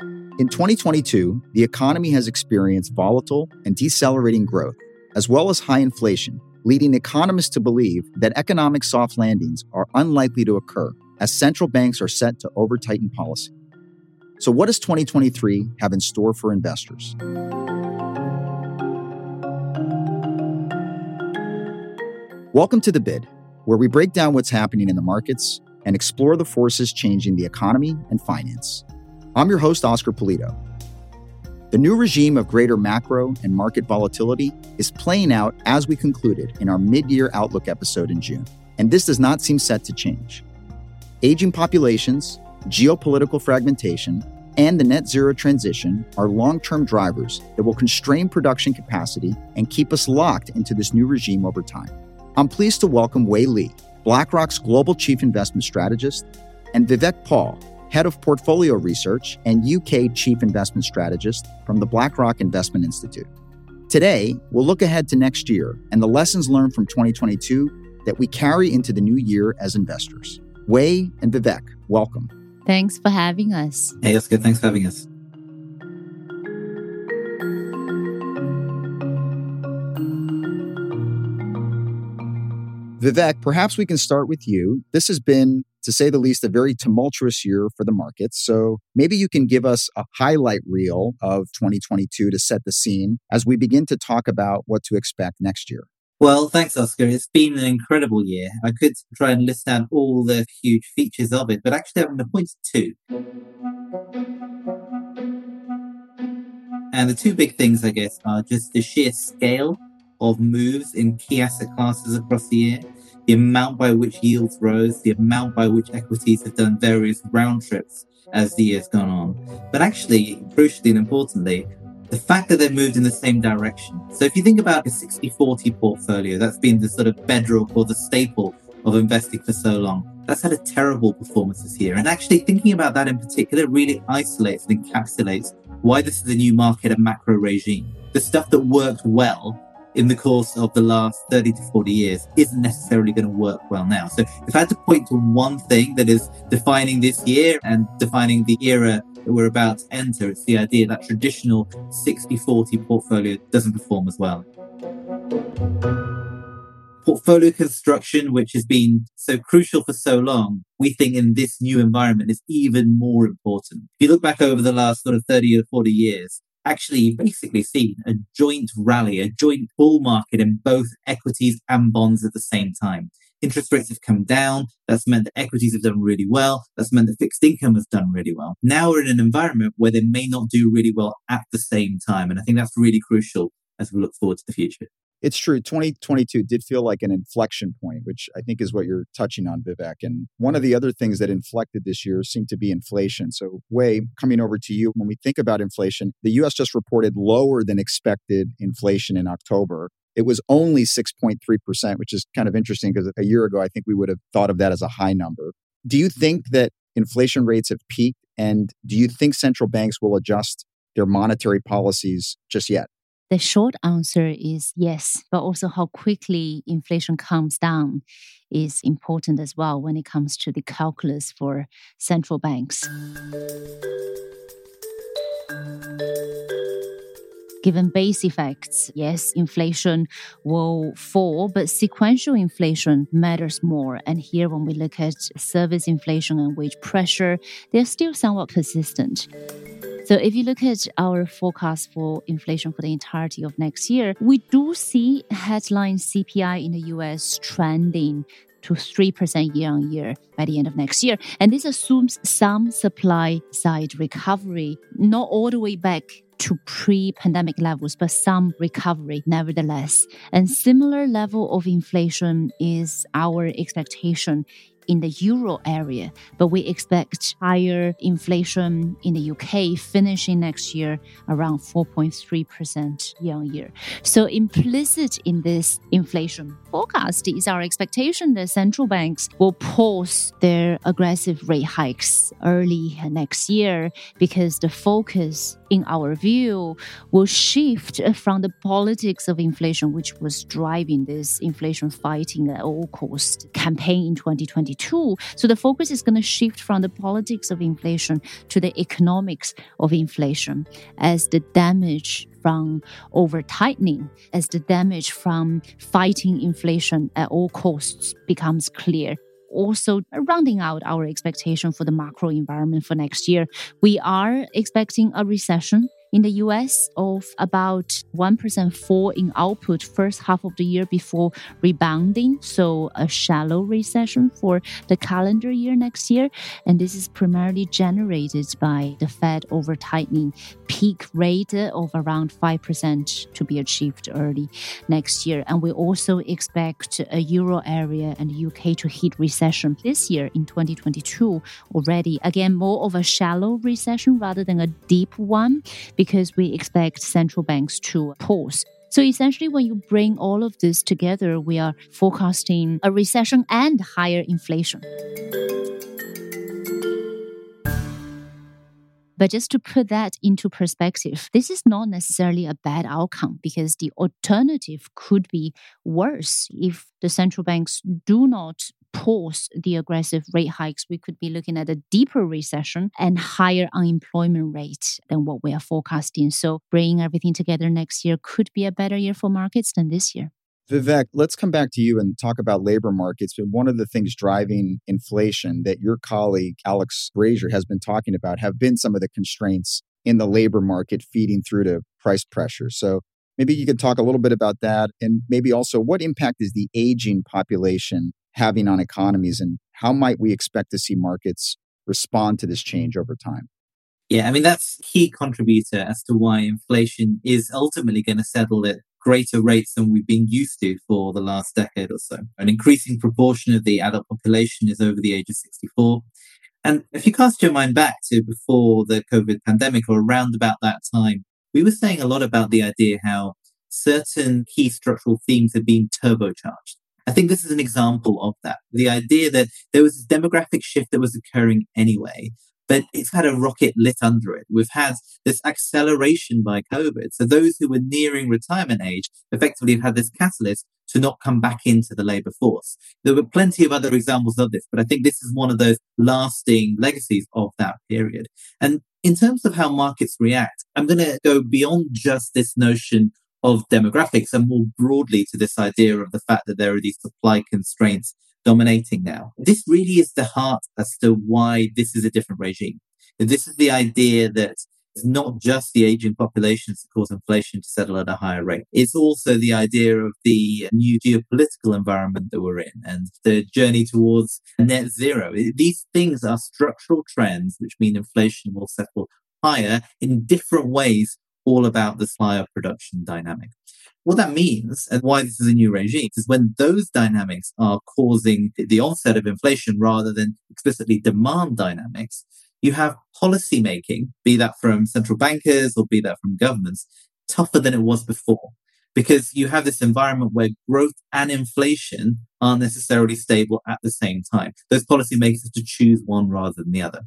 In 2022, the economy has experienced volatile and decelerating growth, as well as high inflation, leading economists to believe that economic soft landings are unlikely to occur as central banks are set to over tighten policy. So, what does 2023 have in store for investors? Welcome to The Bid, where we break down what's happening in the markets and explore the forces changing the economy and finance. I'm your host, Oscar Pulido. The new regime of greater macro and market volatility is playing out as we concluded in our mid year outlook episode in June, and this does not seem set to change. Aging populations, geopolitical fragmentation, and the net zero transition are long term drivers that will constrain production capacity and keep us locked into this new regime over time. I'm pleased to welcome Wei Li, BlackRock's Global Chief Investment Strategist, and Vivek Paul, Head of Portfolio Research and UK Chief Investment Strategist from the BlackRock Investment Institute. Today, we'll look ahead to next year and the lessons learned from 2022 that we carry into the new year as investors. Wei and Vivek, welcome. Thanks for having us. Hey, Oscar. Thanks for having us. Vivek, perhaps we can start with you. This has been, to say the least, a very tumultuous year for the markets. So maybe you can give us a highlight reel of 2022 to set the scene as we begin to talk about what to expect next year. Well, thanks, Oscar. It's been an incredible year. I could try and list down all the huge features of it, but actually, I'm going to point to two. And the two big things, I guess, are just the sheer scale of moves in key asset classes across the year, the amount by which yields rose, the amount by which equities have done various round trips as the year's gone on. But actually, crucially and importantly, the fact that they've moved in the same direction. So if you think about a 60 40 portfolio, that's been the sort of bedrock or the staple of investing for so long. That's had a terrible performance this year. And actually, thinking about that in particular really isolates and encapsulates why this is a new market and macro regime. The stuff that worked well in the course of the last 30 to 40 years isn't necessarily going to work well now. So if I had to point to one thing that is defining this year and defining the era that we're about to enter, it's the idea that traditional 60-40 portfolio doesn't perform as well. Portfolio construction, which has been so crucial for so long, we think in this new environment is even more important. If you look back over the last sort of 30 or 40 years, actually basically seen a joint rally, a joint bull market in both equities and bonds at the same time. Interest rates have come down. That's meant that equities have done really well. That's meant that fixed income has done really well. Now we're in an environment where they may not do really well at the same time. And I think that's really crucial as we look forward to the future. It's true. 2022 did feel like an inflection point, which I think is what you're touching on, Vivek. And one of the other things that inflected this year seemed to be inflation. So, Wei, coming over to you, when we think about inflation, the US just reported lower than expected inflation in October. It was only 6.3%, which is kind of interesting because a year ago, I think we would have thought of that as a high number. Do you think that inflation rates have peaked? And do you think central banks will adjust their monetary policies just yet? The short answer is yes, but also how quickly inflation comes down is important as well when it comes to the calculus for central banks. Given base effects, yes, inflation will fall, but sequential inflation matters more. And here, when we look at service inflation and wage pressure, they're still somewhat persistent. So if you look at our forecast for inflation for the entirety of next year, we do see headline CPI in the US trending to 3% year on year by the end of next year. And this assumes some supply side recovery, not all the way back to pre-pandemic levels, but some recovery nevertheless. And similar level of inflation is our expectation in the euro area, but we expect higher inflation in the UK finishing next year around 4.3% year on year. So, implicit in this inflation forecast is our expectation that central banks will pause their aggressive rate hikes early next year because the focus in our view, will shift from the politics of inflation, which was driving this inflation fighting at all cost campaign in 2022. So the focus is going to shift from the politics of inflation to the economics of inflation as the damage from over tightening, as the damage from fighting inflation at all costs becomes clear also rounding out our expectation for the macro environment for next year. We are expecting a recession in the US of about 1% fall in output first half of the year before rebounding. So a shallow recession for the calendar year next year. And this is primarily generated by the Fed over tightening peak rate of around 5% to be achieved early next year. And we also expect a euro area and UK to hit recession this year in 2022 already. Again, more of a shallow recession rather than a deep one because we expect central banks to pause. So essentially, when you bring all of this together, we are forecasting a recession and higher inflation. But just to put that into perspective, this is not necessarily a bad outcome because the alternative could be worse if the central banks do not pause the aggressive rate hikes, we could be looking at a deeper recession and higher unemployment rate than what we are forecasting. So, bringing everything together next year could be a better year for markets than this year. Vivek, let's come back to you and talk about labor markets. But one of the things driving inflation that your colleague Alex Brazier has been talking about have been some of the constraints in the labor market feeding through to price pressure. So maybe you could talk a little bit about that and maybe also what impact is the aging population having on economies and how might we expect to see markets respond to this change over time? Yeah, I mean, that's key contributor as to why inflation is ultimately going to settle at greater rates than we've been used to for the last decade or so. An increasing proportion of the adult population is over the age of 64. And if you cast your mind back to before the COVID pandemic or around about that time, we were saying a lot about the idea how certain key structural themes have been turbocharged. I think this is an example of that. The idea that there was a demographic shift that was occurring anyway, but it's had a rocket lit under it. We've had this acceleration by COVID. So those who were nearing retirement age effectively have had this catalyst to not come back into the labor force. There were plenty of other examples of this, but I think this is one of those lasting legacies of that period. And in terms of how markets react, I'm going to go beyond just this notion of demographics and more broadly to this idea of the fact that there are these supply constraints dominating now. This really is the heart as to why this is a different regime. This is the idea that it's not just the aging populations that cause inflation to settle at a higher rate. It's also the idea of the new geopolitical environment that we're in and the journey towards net zero. These things are structural trends, which mean inflation will settle higher in different ways all about the supply of production dynamic. What that means and why this is a new regime is when those dynamics are causing the onset of inflation rather than explicitly demand dynamics, you have policy making, be that from central bankers or be that from governments, tougher than it was before. Because you have this environment where growth and inflation aren't necessarily stable at the same time. Those policymakers have to choose one rather than the other.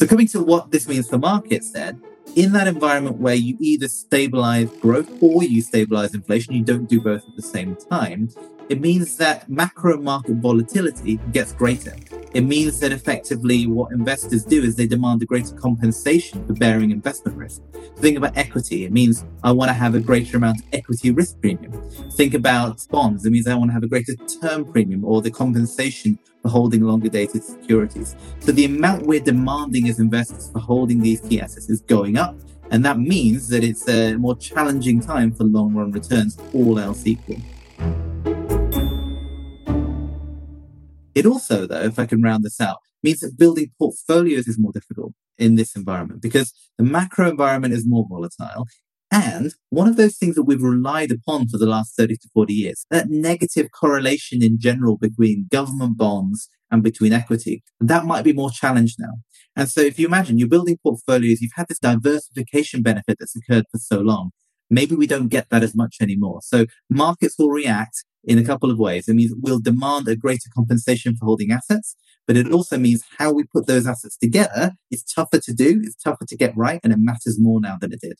So, coming to what this means for markets, then, in that environment where you either stabilize growth or you stabilize inflation, you don't do both at the same time, it means that macro market volatility gets greater. It means that effectively what investors do is they demand a greater compensation for bearing investment risk. Think about equity. It means I want to have a greater amount of equity risk premium. Think about bonds. It means I want to have a greater term premium or the compensation for holding longer dated securities. So the amount we're demanding as investors for holding these key assets is going up. And that means that it's a more challenging time for long run returns, all else equal. It also, though, if I can round this out, means that building portfolios is more difficult in this environment because the macro environment is more volatile. And one of those things that we've relied upon for the last 30 to 40 years, that negative correlation in general between government bonds and between equity, that might be more challenged now. And so if you imagine you're building portfolios, you've had this diversification benefit that's occurred for so long. Maybe we don't get that as much anymore. So markets will react in a couple of ways. It means we'll demand a greater compensation for holding assets, but it also means how we put those assets together is tougher to do, it's tougher to get right, and it matters more now than it did.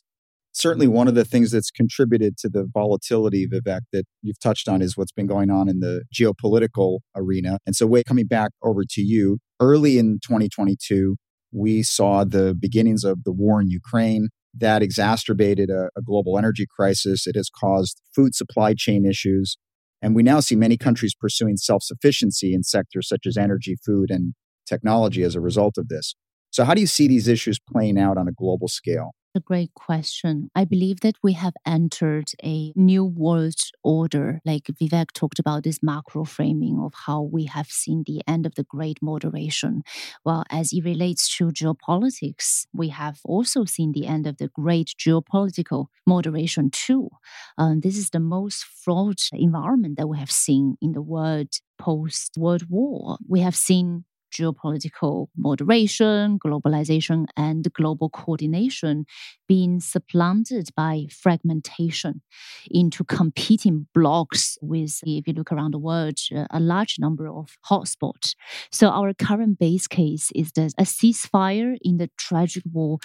Certainly, one of the things that's contributed to the volatility, Vivek, that you've touched on is what's been going on in the geopolitical arena. And so, Wei, coming back over to you, early in 2022, we saw the beginnings of the war in Ukraine. That exacerbated a, a global energy crisis. It has caused food supply chain issues. And we now see many countries pursuing self sufficiency in sectors such as energy, food, and technology as a result of this. So, how do you see these issues playing out on a global scale? A great question. I believe that we have entered a new world order. Like Vivek talked about this macro framing of how we have seen the end of the great moderation. Well, as it relates to geopolitics, we have also seen the end of the great geopolitical moderation too. Um, this is the most fraught environment that we have seen in the world post World War. We have seen geopolitical moderation, globalization, and global coordination being supplanted by fragmentation into competing blocks with, if you look around the world, uh, a large number of hotspots. So our current base case is that a ceasefire in the tragic war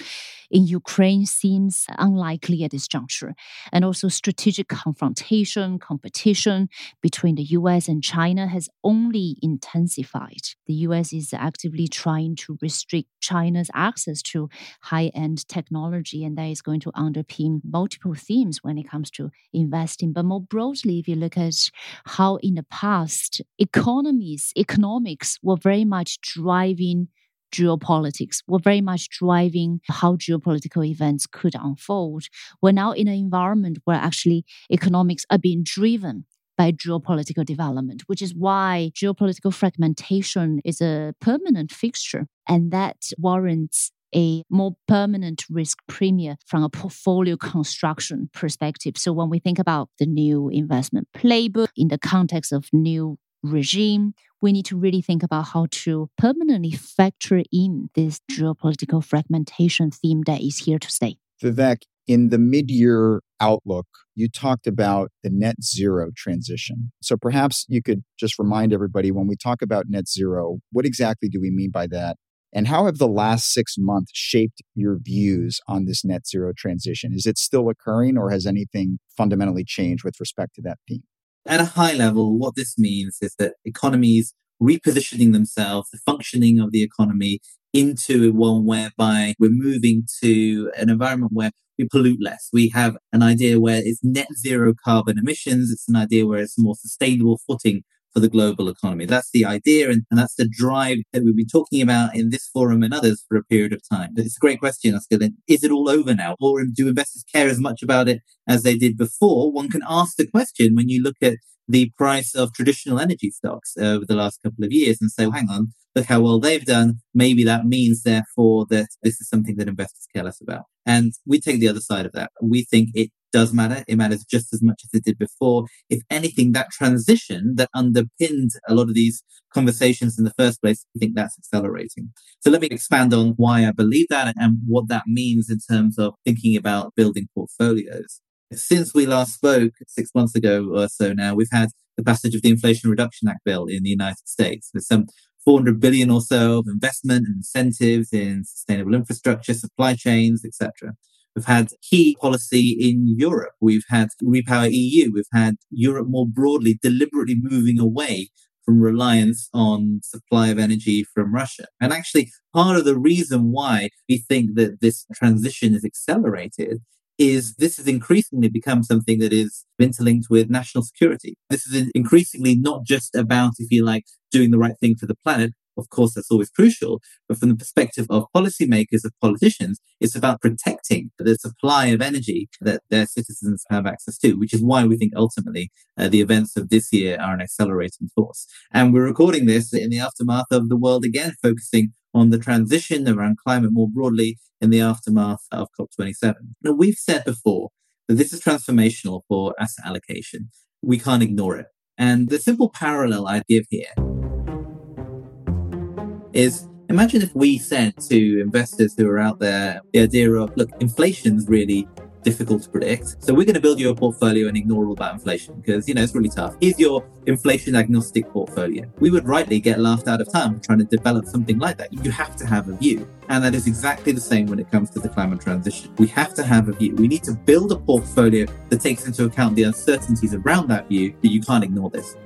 in Ukraine seems unlikely at this juncture. And also strategic confrontation, competition between the US and China has only intensified. The US is actively trying to restrict China's access to high end technology, and that is going to underpin multiple themes when it comes to investing. But more broadly, if you look at how in the past economies, economics were very much driving geopolitics were very much driving how geopolitical events could unfold. We're now in an environment where actually economics are being driven by geopolitical development, which is why geopolitical fragmentation is a permanent fixture. And that warrants a more permanent risk premium from a portfolio construction perspective. So when we think about the new investment playbook in the context of new regime, we need to really think about how to permanently factor in this geopolitical fragmentation theme that is here to stay. Vivek, in the mid year outlook, you talked about the net zero transition. So perhaps you could just remind everybody when we talk about net zero, what exactly do we mean by that? And how have the last six months shaped your views on this net zero transition? Is it still occurring or has anything fundamentally changed with respect to that theme? At a high level, what this means is that economies repositioning themselves, the functioning of the economy into one whereby we're moving to an environment where we pollute less. We have an idea where it's net zero carbon emissions. It's an idea where it's more sustainable footing for the global economy. That's the idea, and, and that's the drive that we've been talking about in this forum and others for a period of time. But it's a great question, Oscar. Then, is it all over now, or do investors care as much about it as they did before? One can ask the question when you look at the price of traditional energy stocks uh, over the last couple of years and say, well, hang on, look how well they've done. Maybe that means, therefore, that this is something that investors care less about. And we take the other side of that. We think it does matter. It matters just as much as it did before. If anything, that transition that underpinned a lot of these conversations in the first place, I think that's accelerating. So let me expand on why I believe that and what that means in terms of thinking about building portfolios. Since we last spoke six months ago or so now, we've had the passage of the Inflation Reduction Act bill in the United States with some 400 billion or so of investment and incentives in sustainable infrastructure, supply chains, etc. We've had key policy in Europe. We've had Repower EU. We've had Europe more broadly deliberately moving away from reliance on supply of energy from Russia. And actually, part of the reason why we think that this transition is accelerated is this has increasingly become something that is interlinked with national security. This is increasingly not just about, if you like, doing the right thing for the planet. Of course, that's always crucial. But from the perspective of policymakers, of politicians, it's about protecting the supply of energy that their citizens have access to, which is why we think ultimately uh, the events of this year are an accelerating force. And we're recording this in the aftermath of the world again focusing on the transition around climate more broadly in the aftermath of COP27. Now, we've said before that this is transformational for asset allocation. We can't ignore it. And the simple parallel I'd give here is imagine if we said to investors who are out there the idea of, look, inflation's really difficult to predict. So we're going to build you a portfolio and ignore all about inflation because, you know, it's really tough. Here's your inflation agnostic portfolio. We would rightly get laughed out of town trying to develop something like that. You have to have a view. And that is exactly the same when it comes to the climate transition. We have to have a view. We need to build a portfolio that takes into account the uncertainties around that view, but you can't ignore this.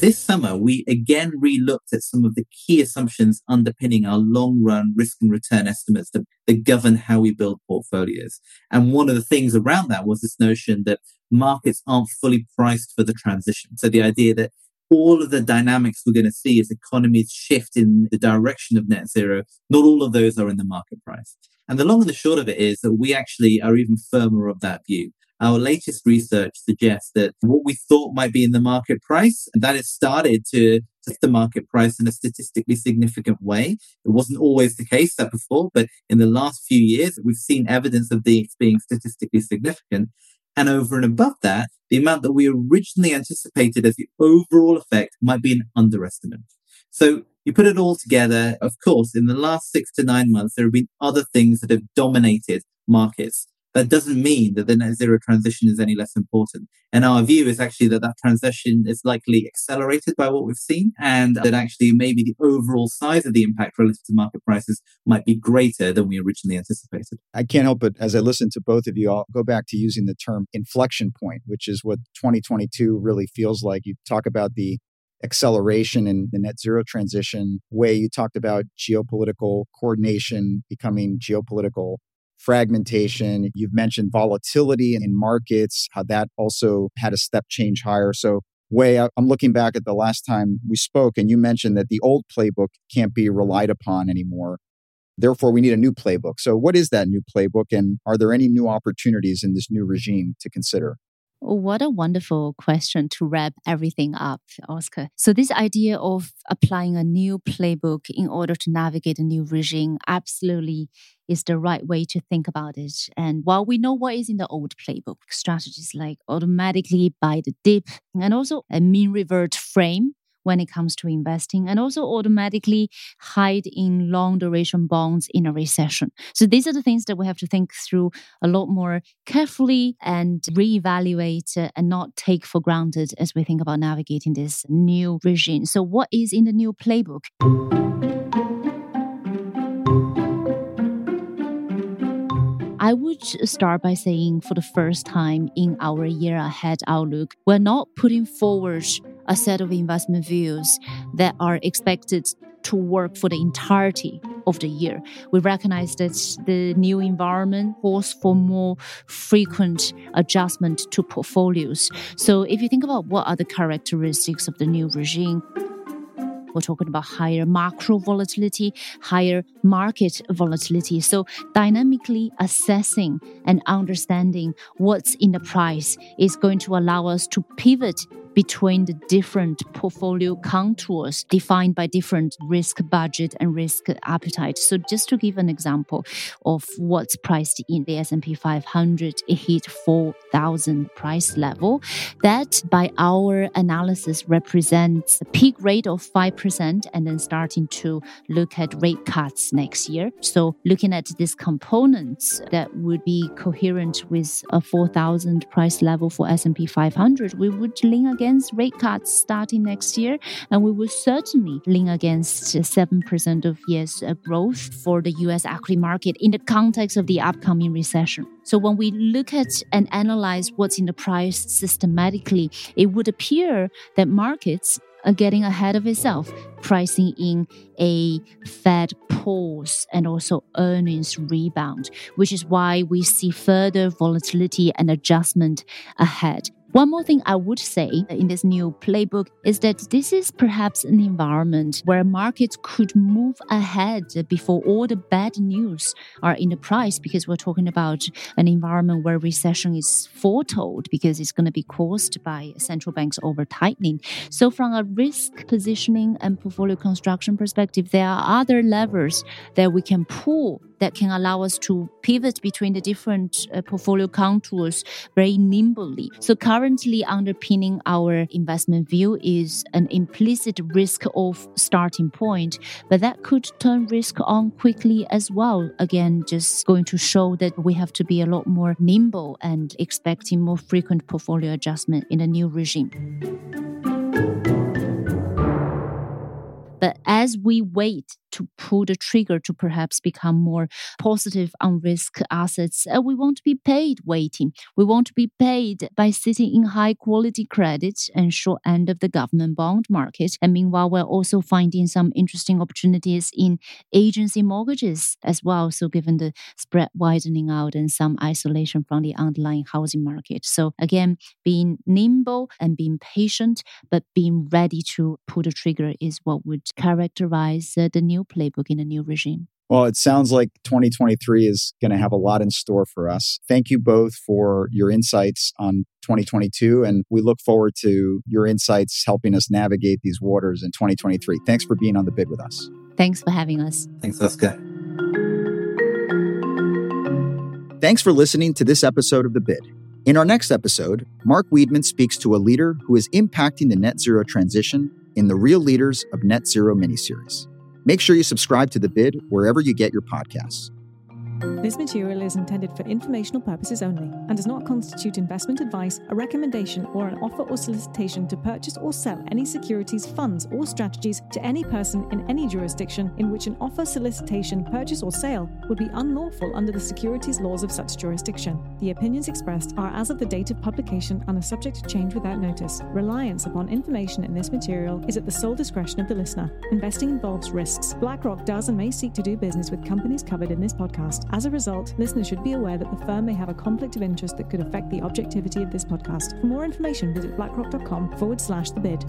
This summer, we again re-looked at some of the key assumptions underpinning our long-run risk and return estimates that, that govern how we build portfolios. And one of the things around that was this notion that markets aren't fully priced for the transition. So the idea that all of the dynamics we're going to see as economies shift in the direction of net zero, not all of those are in the market price. And the long and the short of it is that we actually are even firmer of that view. Our latest research suggests that what we thought might be in the market price, and that has started to the market price in a statistically significant way. It wasn't always the case that before, but in the last few years, we've seen evidence of these being statistically significant. And over and above that, the amount that we originally anticipated as the overall effect might be an underestimate. So you put it all together, of course, in the last six to nine months, there have been other things that have dominated markets that doesn't mean that the net zero transition is any less important. And our view is actually that that transition is likely accelerated by what we've seen, and that actually maybe the overall size of the impact relative to market prices might be greater than we originally anticipated. I can't help but, as I listen to both of you, I'll go back to using the term inflection point, which is what 2022 really feels like. You talk about the acceleration in the net zero transition Wei you talked about geopolitical coordination becoming geopolitical fragmentation. You've mentioned volatility in markets, how that also had a step change higher. So, Wei, I'm looking back at the last time we spoke, and you mentioned that the old playbook can't be relied upon anymore. Therefore, we need a new playbook. So, what is that new playbook, and are there any new opportunities in this new regime to consider? What a wonderful question to wrap everything up, Oscar. So, this idea of applying a new playbook in order to navigate a new regime absolutely is the right way to think about it. And while we know what is in the old playbook, strategies like automatically buy the dip and also a mean revert frame when it comes to investing and also automatically hide in long duration bonds in a recession. So these are the things that we have to think through a lot more carefully and reevaluate uh, and not take for granted as we think about navigating this new regime. So what is in the new playbook? I would start by saying for the first time in our year ahead outlook, we're not putting forward a set of investment views that are expected to work for the entirety of the year. We recognize that the new environment calls for more frequent adjustment to portfolios. So if you think about what are the characteristics of the new regime, we're talking about higher macro volatility, higher market volatility. So, dynamically assessing and understanding what's in the price is going to allow us to pivot between the different portfolio contours defined by different risk budget and risk appetite. So just to give an example of what's priced in the S&P 500, it hit 4,000 price level. That by our analysis represents a peak rate of 5% and then starting to look at rate cuts next year. So looking at these components that would be coherent with a 4,000 price level for S&P 500, we would lean against against rate cuts starting next year, and we will certainly lean against 7% of EPS uh, growth for the US equity market in the context of the upcoming recession. So when we look at and analyze what's in the price systematically, it would appear that markets are getting ahead of itself, pricing in a Fed pause and also earnings rebound, which is why we see further volatility and adjustment ahead. One more thing I would say in this new playbook is that this is perhaps an environment where markets could move ahead before all the bad news are in the price because we're talking about an environment where recession is foretold because it's going to be caused by central banks over tightening. So from a risk positioning and portfolio construction perspective, there are other levers that we can pull that can allow us to pivot between the different uh, portfolio contours very nimbly. So currently underpinning our investment view is an implicit risk off starting point, but that could turn risk on quickly as well. Again, just going to show that we have to be a lot more nimble and expecting more frequent portfolio adjustment in the new regime. But as we wait to pull the trigger to perhaps become more positive on risk assets. Uh, we want to be paid waiting. We want to be paid by sitting in high quality credit and short end of the government bond market. And meanwhile, we're also finding some interesting opportunities in agency mortgages as well. So, given the spread widening out and some isolation from the underlying housing market. So, again, being nimble and being patient, but being ready to pull the trigger is what would characterize uh, the new new playbook in a new regime. Well, it sounds like 2023 is going to have a lot in store for us. Thank you both for your insights on 2022, and we look forward to your insights helping us navigate these waters in 2023. Thanks for being on the bid with us. Thanks for having us. Thanks, Oscar. Thanks for listening to this episode of The Bid. In our next episode, Mark Wiedman speaks to a leader who is impacting the net zero transition in the Real Leaders of Net Zero miniseries. Make sure you subscribe to The Bid wherever you get your podcasts. This material is intended for informational purposes only and does not constitute investment advice, a recommendation, or an offer or solicitation to purchase or sell any securities, funds, or strategies to any person in any jurisdiction in which an offer, solicitation, purchase, or sale would be unlawful under the securities laws of such jurisdiction. The opinions expressed are as of the date of publication and are subject to change without notice. Reliance upon information in this material is at the sole discretion of the listener. Investing involves risks. BlackRock does and may seek to do business with companies covered in this podcast. As a result, listeners should be aware that the firm may have a conflict of interest that could affect the objectivity of this podcast. For more information, visit blackrock.com forward slash the bid.